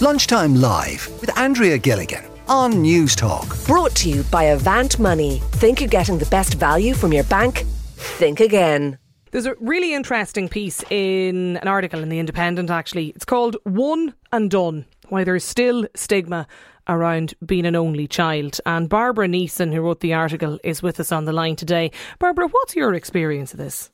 Lunchtime Live with Andrea Gilligan on Newstalk. Brought to you by Avant Money. Think you're getting the best value from your bank? Think again. There's a really interesting piece in an article in The Independent, actually. It's called One and Done Why There's Still Stigma Around Being an Only Child. And Barbara Neeson, who wrote the article, is with us on the line today. Barbara, what's your experience of this?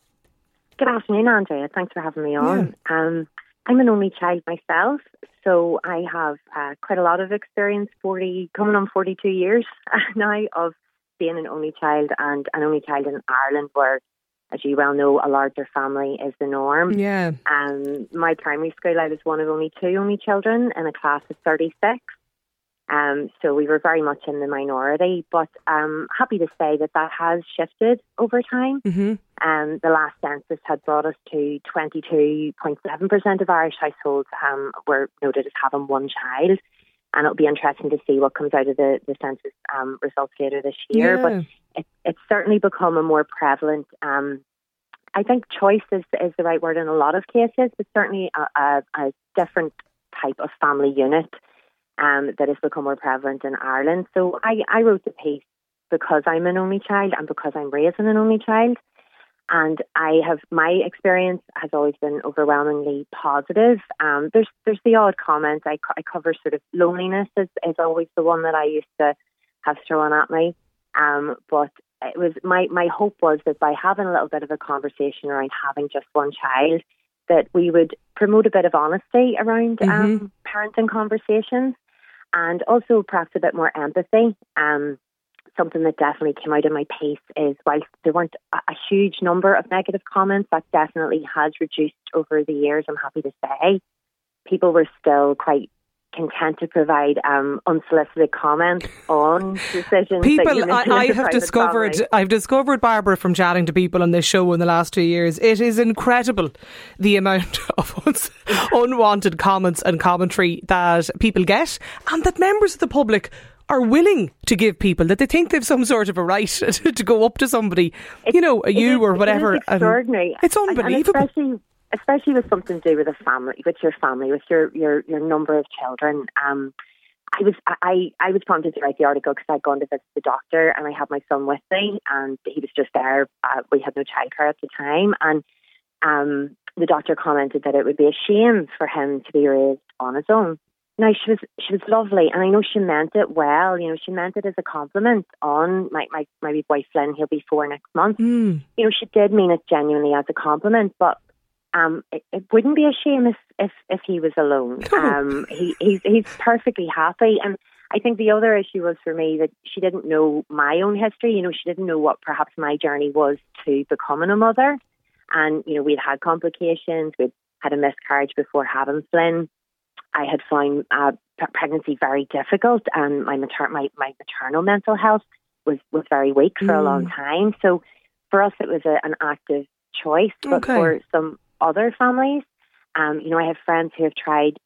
Good afternoon, Andrea. Thanks for having me on. Yeah. Um, I'm an only child myself, so I have uh, quite a lot of experience, 40, coming on 42 years now, of being an only child and an only child in Ireland, where, as you well know, a larger family is the norm. Yeah. Um, my primary school, I was one of only two only children in a class of 36. Um, so we were very much in the minority, but um, happy to say that that has shifted over time. Mm-hmm. Um, the last census had brought us to 22.7% of Irish households um, were noted as having one child. And it'll be interesting to see what comes out of the, the census um, results later this year. Yeah. But it, it's certainly become a more prevalent um, I think choice is, is the right word in a lot of cases, but certainly a, a, a different type of family unit um, that has become more prevalent in Ireland. So I, I wrote the piece because I'm an only child and because I'm raising an only child. And I have my experience has always been overwhelmingly positive. Um, there's there's the odd comment I, I cover sort of loneliness is, is always the one that I used to have thrown at me. Um, but it was my my hope was that by having a little bit of a conversation around having just one child, that we would promote a bit of honesty around mm-hmm. um, parenting conversations and also perhaps a bit more empathy. Um, something that definitely came out of my piece is whilst there weren't a, a huge number of negative comments, that definitely has reduced over the years, I'm happy to say. People were still quite content to provide um, unsolicited comments on decisions. People, I, I have discovered, family. I've discovered Barbara from chatting to people on this show in the last two years. It is incredible the amount of unwanted comments and commentary that people get, and that members of the public are willing to give people that they think they've some sort of a right to go up to somebody, it, you know, a you is, or whatever. It is extraordinary. it's unbelievable. Especially with something to do with a family, with your family, with your your, your number of children. Um, I was I, I was prompted to write the article because I'd gone to visit the doctor and I had my son with me and he was just there. Uh, we had no childcare at the time, and um, the doctor commented that it would be a shame for him to be raised on his own. Now she was she was lovely, and I know she meant it well. You know, she meant it as a compliment on my my my wee boy Flynn. He'll be four next month. Mm. You know, she did mean it genuinely as a compliment, but um, it, it, wouldn't be a shame if if, if he was alone. Um, he, he's he's perfectly happy, and I think the other issue was for me that she didn't know my own history. You know, she didn't know what perhaps my journey was to becoming a mother, and you know, we'd had complications, we'd had a miscarriage before having Flynn. I had found uh, pregnancy very difficult, and my mater- my my maternal mental health was was very weak for Mm. a long time. So for us, it was a, an active choice, but Okay. for some other families. Um, you know, I have friends who have tried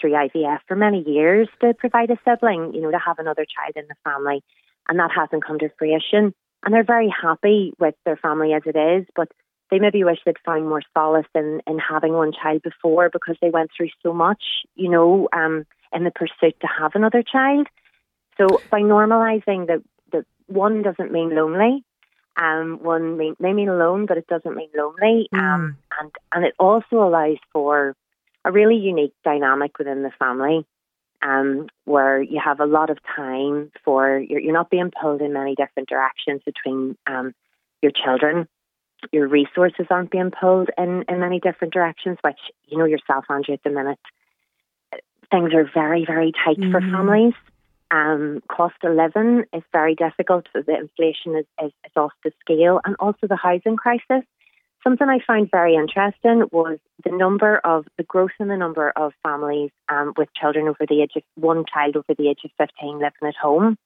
through IVF for many years to provide a sibling, you know, to have another child in the family, and that hasn't come to fruition. And they're very happy with their family as it is, but they maybe wish they'd find more solace in, in having one child before because they went through so much, you know, um, in the pursuit to have another child. So by normalising that that one doesn't mean lonely, um, one may, may mean alone, but it doesn't mean lonely. Um, and, and it also allows for a really unique dynamic within the family um, where you have a lot of time for, you're, you're not being pulled in many different directions between um, your children. Your resources aren't being pulled in, in many different directions, which, you know, yourself, Andrea, at the minute, things are very, very tight for Mhm. families. Um, cost of living is very difficult. The inflation is, is, is off the scale, and also the housing crisis. Something I found very interesting was the number of the growth in the number of families um, with children over the age of one child over the age of 15 living at home.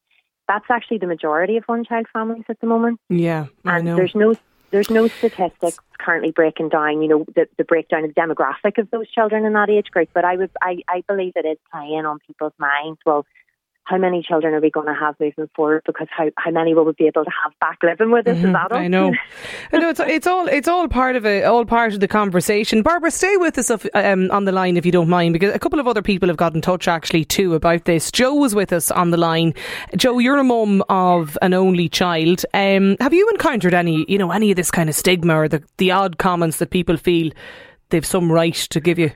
That's actually the majority of one child families at the moment. Yeah, I And know. there's no there's no statistics currently breaking down, you know, the, the breakdown of the demographic of those children in that age group. But I would I, I believe it is playing on people's minds. Well, how many children are we going to have moving forward? Because how, how many will we be able to have back living with us mm-hmm, as adults? I know, I know. It's, it's all it's all part of it, all part of the conversation. Barbara, stay with us if, um, on the line if you don't mind, because a couple of other people have got in touch actually too about this. Joe was with us on the line. Joe, you're a mum of an only child. Um, have you encountered any, you know, any of this kind of stigma or the the odd comments that people feel they've some right to give you?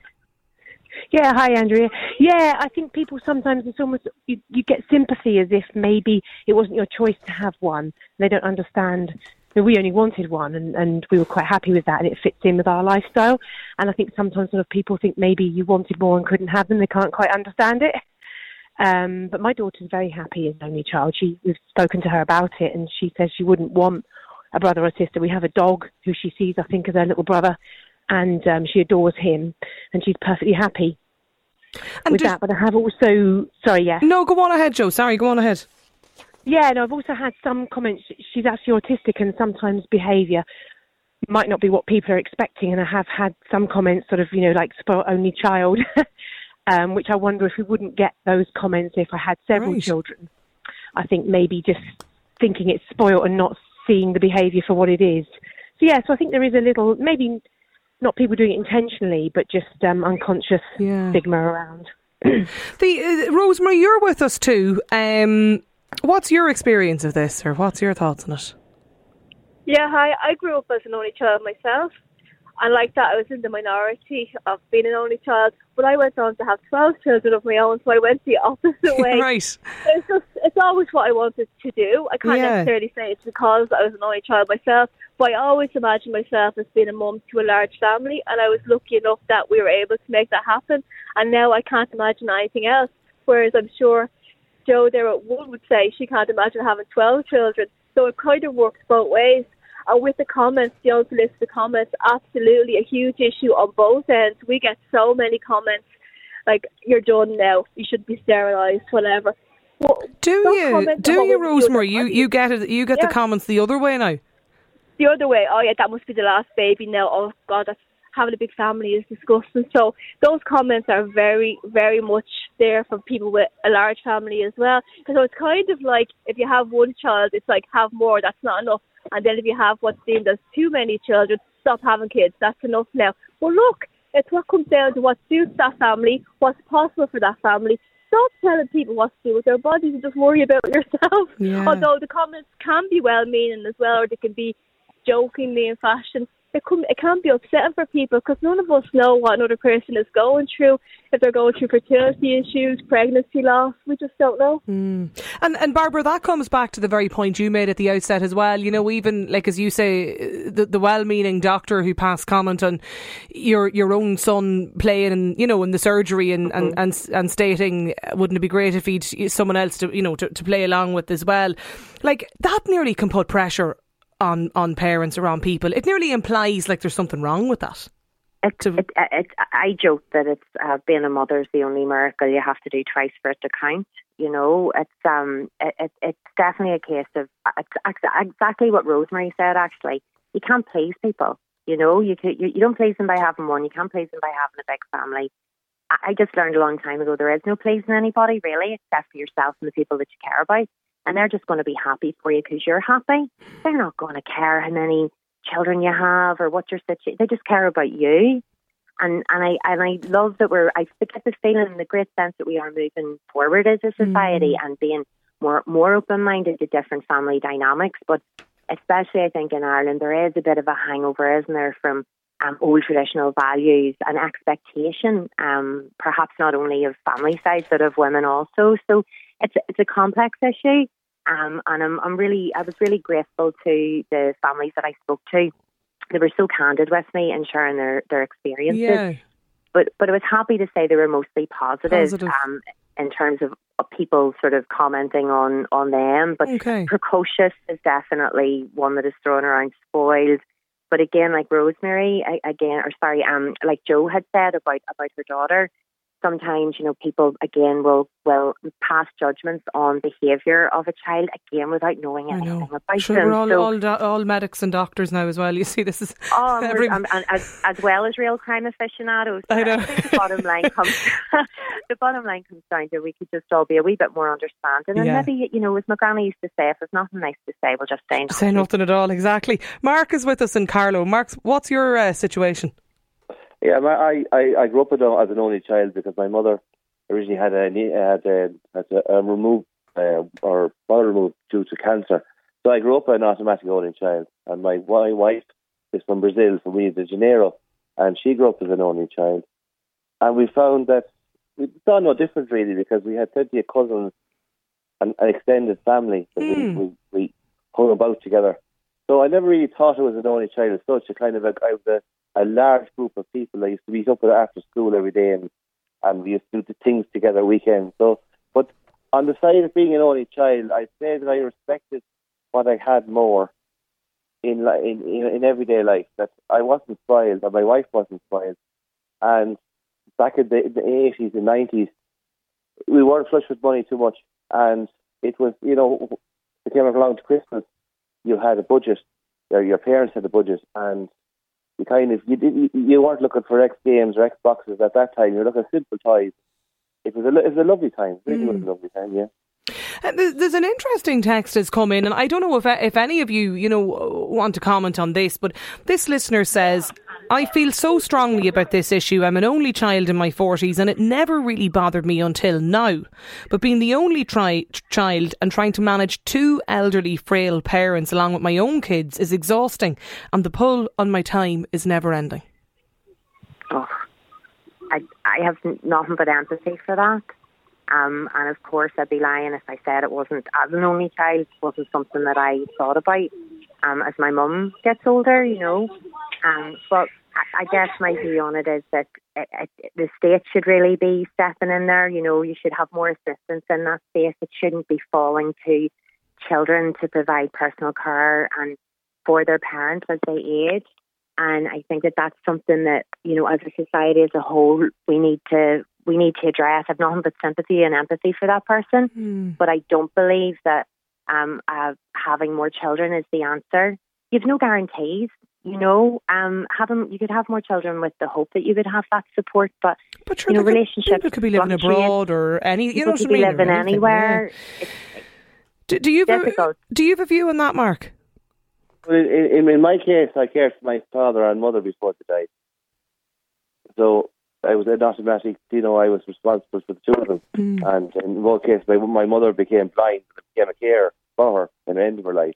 Yeah, hi Andrea. Yeah, I think people sometimes it's almost you, you get sympathy as if maybe it wasn't your choice to have one. They don't understand that we only wanted one and, and we were quite happy with that and it fits in with our lifestyle. And I think sometimes sort of people think maybe you wanted more and couldn't have them. They can't quite understand it. Um, but my daughter's very happy as an only child. She we've spoken to her about it and she says she wouldn't want a brother or sister. We have a dog who she sees, I think, as her little brother, and um, she adores him, and she's perfectly happy and with that. But I have also, sorry, yeah. No, go on ahead, Joe. Sorry, go on ahead. Yeah, no, I've also had some comments. She's actually autistic, and sometimes behaviour might not be what people are expecting. And I have had some comments, sort of, you know, like spoiled only child, um, which I wonder if we wouldn't get those comments if I had several right. children. I think maybe just thinking it's spoiled and not seeing the behaviour for what it is. So yeah, so I think there is a little maybe not people doing it intentionally, but just um, unconscious yeah. stigma around. the uh, Rosemary, you're with us too. Um, what's your experience of this, or what's your thoughts on it? Yeah, hi. I grew up as an only child myself, and like that, I was in the minority of being an only child. But I went on to have twelve children of my own, so I went the opposite way. right. It's just it's always what I wanted to do. I can't yeah. necessarily say it's because I was an only child myself, but I always imagined myself as being a mum to a large family, and I was lucky enough that we were able to make that happen. And now I can't imagine anything else. Whereas I'm sure Joe there at Wood would say she can't imagine having twelve children. So it kind of works both ways. And with the comments, the unsolicited comments, absolutely a huge issue on both ends. We get so many comments like, you're done now, you should be sterilised, whatever. Well, do you? Do you, Rosemary? You, you get it, you get yeah. the comments the other way now? The other way, oh yeah, that must be the last baby now. Oh God, that's having a big family is disgusting. So those comments are very, very much there for people with a large family as well. So it's kind of like if you have one child, it's like have more. That's not enough. And then if you have what's deemed as too many children, stop having kids. That's enough now. Well, look, it's what comes down to what suits that family, what's possible for that family. Stop telling people what to do with their bodies and just worry about yourself. Yeah. Although the comments can be well meaning as well, or they can be jokingly in fashion it can it can be upsetting for people because none of us know what another person is going through. If they're going through fertility issues, pregnancy loss, we just don't know. Mm. And and Barbara, that comes back to the very point you made at the outset as well. You know, even like as you say, the, the well-meaning doctor who passed comment on your your own son playing, and you know, in the surgery and mm-hmm. and, and and stating, wouldn't it be great if he'd someone else to you know to, to play along with as well? Like that nearly can put pressure on on parents or on people. It nearly implies like there's something wrong with that. It, it, it, I joke that it's uh, being a mother is the only miracle you have to do twice for it to count. You know, it's um, it, it's definitely a case of it's exactly what Rosemary said. Actually, you can't please people. You know, you, you you don't please them by having one. You can't please them by having a big family. I, I just learned a long time ago there is no pleasing anybody really, except for yourself and the people that you care about and they're just going to be happy for you because you're happy. They're not going to care how many children you have or what your situation. They just care about you. And and I and I love that we're. I get the feeling, in the great sense that we are moving forward as a society mm. and being more more open minded to different family dynamics. But especially, I think in Ireland, there is a bit of a hangover, isn't there, from um, old traditional values and expectation, um, perhaps not only of family sides but of women also. So it's it's a complex issue, um, and I'm I'm really I was really grateful to the families that I spoke to. They were so candid with me and sharing their their experiences. Yeah. But but I was happy to say they were mostly positive, positive. Um, in terms of people sort of commenting on on them. But okay. precocious is definitely one that is thrown around spoiled. But again, like Rosemary, I, again, or sorry, um, like Joe had said about about her daughter, sometimes, you know, people again will will pass judgments on behaviour of a child again without knowing anything about sure, them. We're all, so, all, do- all medics and doctors now as well. You see, this is oh, every- and, and as, as well as real crime aficionados. I know. the bottom line comes the bottom line comes down to we could just all be a wee bit more understanding, and Yeah. maybe you know, as my granny used to say, if there's nothing nice to say, we'll just say nothing. say nothing at all. Exactly. Mark is with us in Carlow. Mark, what's your uh, situation? Yeah, my, I, I I grew up as an only child because my mother originally had a had a, had a um, removed uh, or bowel removed due to cancer. So I grew up an automatic only child, and my my wife is from Brazil, from Rio de Janeiro, and she grew up as an only child. And we found that we saw no difference really because we had plenty of cousins and an extended family that we, we we hung about together. So I never really thought I was an only child as such. A kind of a, I was a a large group of people. I used to meet up with after school every day, and and we used to do things together weekends. So, but on the side of being an only child, I'd say that I respected what I had more in in in, in everyday life. That I wasn't spoiled, and my wife wasn't spoiled. And back in the the eighties and nineties, we weren't flush with money too much, and it was you know, it came along to Christmas, you had a budget, or your parents had a budget, and you kind of you did you weren't looking for X games or Xboxes at that time. You were looking at simple toys. It was a it was a lovely time. It really was mm. a lovely time. Yeah. Uh, there's an interesting text that's come in, and I don't know if if any of you, you know, want to comment on this, but this listener says, "I feel so strongly about this issue. I'm an only child in my 40s, and it never really bothered me until now. But being the only tri- child and trying to manage two elderly, frail parents along with my own kids is exhausting, and the pull on my time is never ending." Oh, I I have nothing but empathy for that. Um, and of course, I'd be lying if I said it wasn't, as an only child, wasn't something that I thought about um, as my mum gets older, you know. Um, but I, I guess my view on it is that it, it, the state should really be stepping in there. You know, you should have more assistance in that space. It shouldn't be falling to children to provide personal care and for their parents as they age. And I think that that's something that you know, as a society as a whole, we need to we need to address. I've nothing but sympathy and empathy for that person, but I don't believe that um, uh, having more children is the answer. You've no guarantees. You know, um, having you could have more children with the hope that you could have that support, but, But sure, you know, they could- relationships people could be living fluctuate. abroad or any, you know People what could be living anything, anywhere. yeah. Do, do you have a, do you have a view on that, Mark? Well, in, in, in my case, I cared for my father and mother before they died. So I was an automatic, you know, I was responsible for the two of them. Mm. And in both cases, my, my mother became blind and became a carer for her in the end of her life.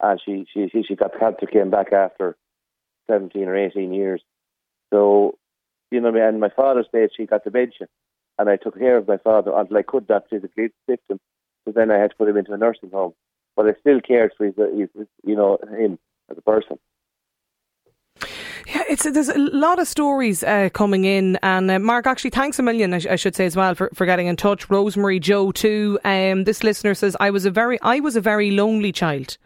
And she, she, she, she got cancer, came back after 17 or 18 years. So, you know, what I mean? and my father's stage, she got dementia. And I took care of my father until I could not physically lift him. So then I had to put him into a nursing home. But I still cared for his, his you know, him as a person. It's there's a lot of stories uh, coming in, and uh, Mark, actually, thanks a million. I, sh- I should say as well for, for getting in touch. Rosemary, Joe, too. Um, this listener says I was a very I was a very lonely child.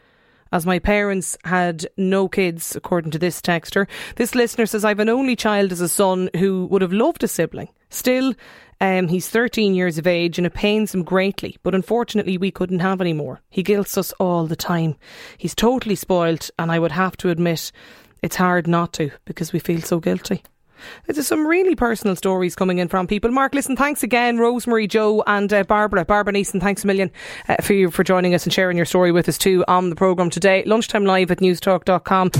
As my parents had no kids, according to this texter. This listener says, I've an only child as a son who would have loved a sibling. Still, um, he's 13 years of age and it pains him greatly, but unfortunately we couldn't have any more. He guilts us all the time. He's totally spoilt, and I would have to admit it's hard not to because we feel so guilty. There's some really personal stories coming in from people. Mark, listen, thanks again, Rosemary, Joe, and uh, Barbara. Barbara Neeson, thanks a million uh, for you for joining us and sharing your story with us too on the programme today. Lunchtime live at newstalk.com.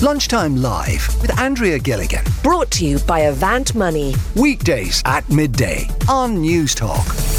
Lunchtime Live with Andrea Gilligan. Brought to you by Avant Money. Weekdays at midday on Newstalk.